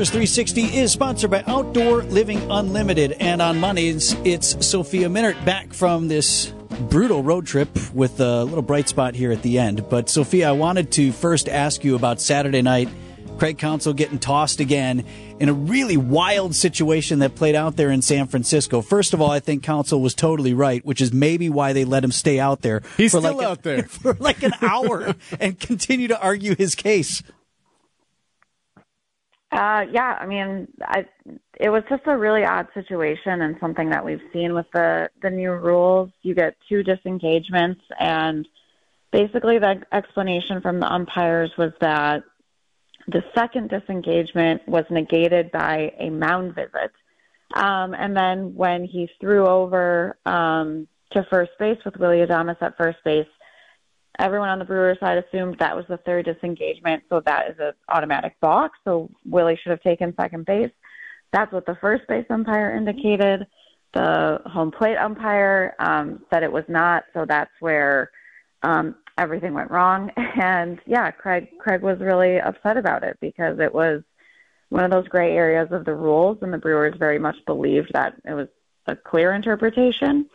Brewers 360 is sponsored by Outdoor Living Unlimited. And on Mondays, it's Sophia Minnaert back from this brutal road trip with a little bright spot here at the end. But Sophia, I wanted to first ask you about Saturday night. Craig Counsell getting tossed again in a really wild situation that played out there in San Francisco. First of all, I think Counsell was totally right, which is maybe why they let him stay out there. He's still like out there for like an hour and continue to argue his case. Uh, yeah, I mean, I, it was just a really odd situation and something that we've seen with the, the new rules. You get two disengagements, and basically the explanation from the umpires was that the second disengagement was negated by a mound visit. Um, and then when he threw over um, to first base with Willy Adames at first base, everyone on the Brewers side assumed that was the third disengagement, so that is an automatic balk. So Willy should have taken second base. That's what the first base umpire indicated. The home plate umpire um, said it was not, so that's where um, everything went wrong. And yeah, Craig Craig was really upset about it because it was one of those gray areas of the rules, and the Brewers very much believed that it was a clear interpretation,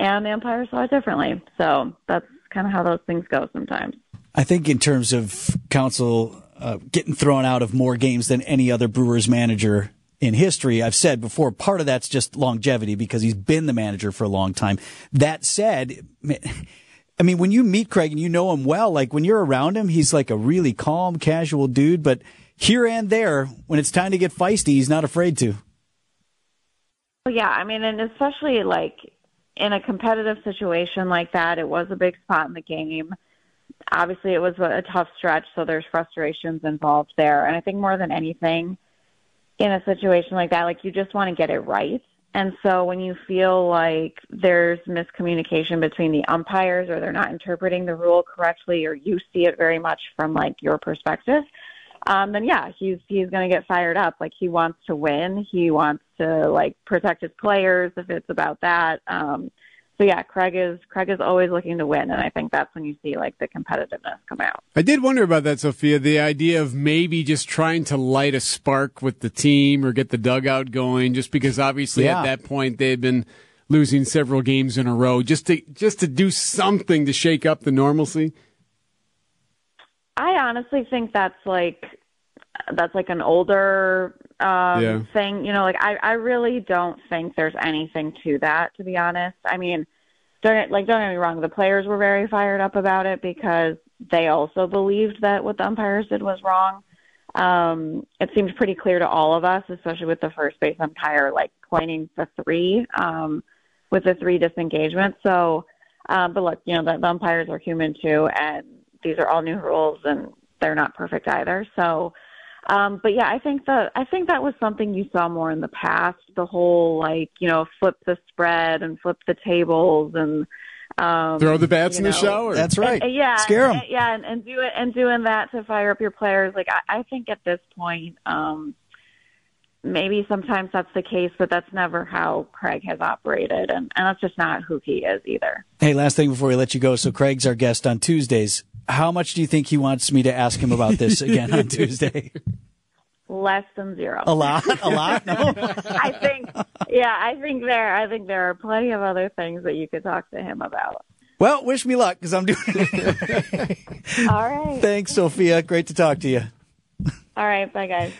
and the umpire saw it differently. So that's kind of how those things go sometimes. I think in terms of Counsell uh, getting thrown out of more games than any other Brewers manager in history, I've said before, part of that's just longevity because he's been the manager for a long time. That said, I mean, when you meet Craig and you know him well, like when you're around him, he's like a really calm, casual dude, but here and there, when it's time to get feisty, he's not afraid to. Yeah, I mean, and especially like in a competitive situation like that, it was a big spot in the game. Obviously, it was a tough stretch, so there's frustrations involved there. And I think more than anything, in a situation like that, like you just want to get it right. And so when you feel like there's miscommunication between the umpires or they're not interpreting the rule correctly or you see it very much from like your perspective, um, then yeah, he's he's going to get fired up. Like he wants to win. He wants to like protect his players if it's about that. Um, so yeah, Craig is Craig is always looking to win, and I think that's when you see like the competitiveness come out. I did wonder about that, Sophia. The idea of maybe just trying to light a spark with the team or get the dugout going, just because obviously Yeah. at that point they had been losing several games in a row, just to just to do something to shake up the normalcy. I honestly think that's like that's like an older um Yeah. thing. You know, like I I really don't think there's anything to that to be honest. I mean, don't like don't get me wrong, the players were very fired up about it because they also believed that what the umpires did was wrong. Um it seemed pretty clear to all of us, especially with the first base umpire like pointing the three um with the three disengagements. So um but look, you know, the, the umpires are human too and these are all new rules and they're not perfect either. So um, but yeah, I think that I think that was something you saw more in the past. The whole like you know flip the spread and flip the tables and um, Throw the bats you in the shower. That's right. and- yeah, Scare 'em. and- yeah, and, and do it and doing that to fire up your players. Like I, I think at this point, um, maybe sometimes that's the case, but that's never how Craig has operated, and, and that's just not who he is either. Hey, last thing before we let you go. So Craig's our guest on Tuesdays. How much do you think he wants me to ask him about this again on Tuesday? Less than zero. A lot, a lot. No. I think, yeah, I think there, I think there are plenty of other things that you could talk to him about. Well, wish me luck because I'm doing it. All right, Thanks, Sophia. Great to talk to you. all right, bye guys.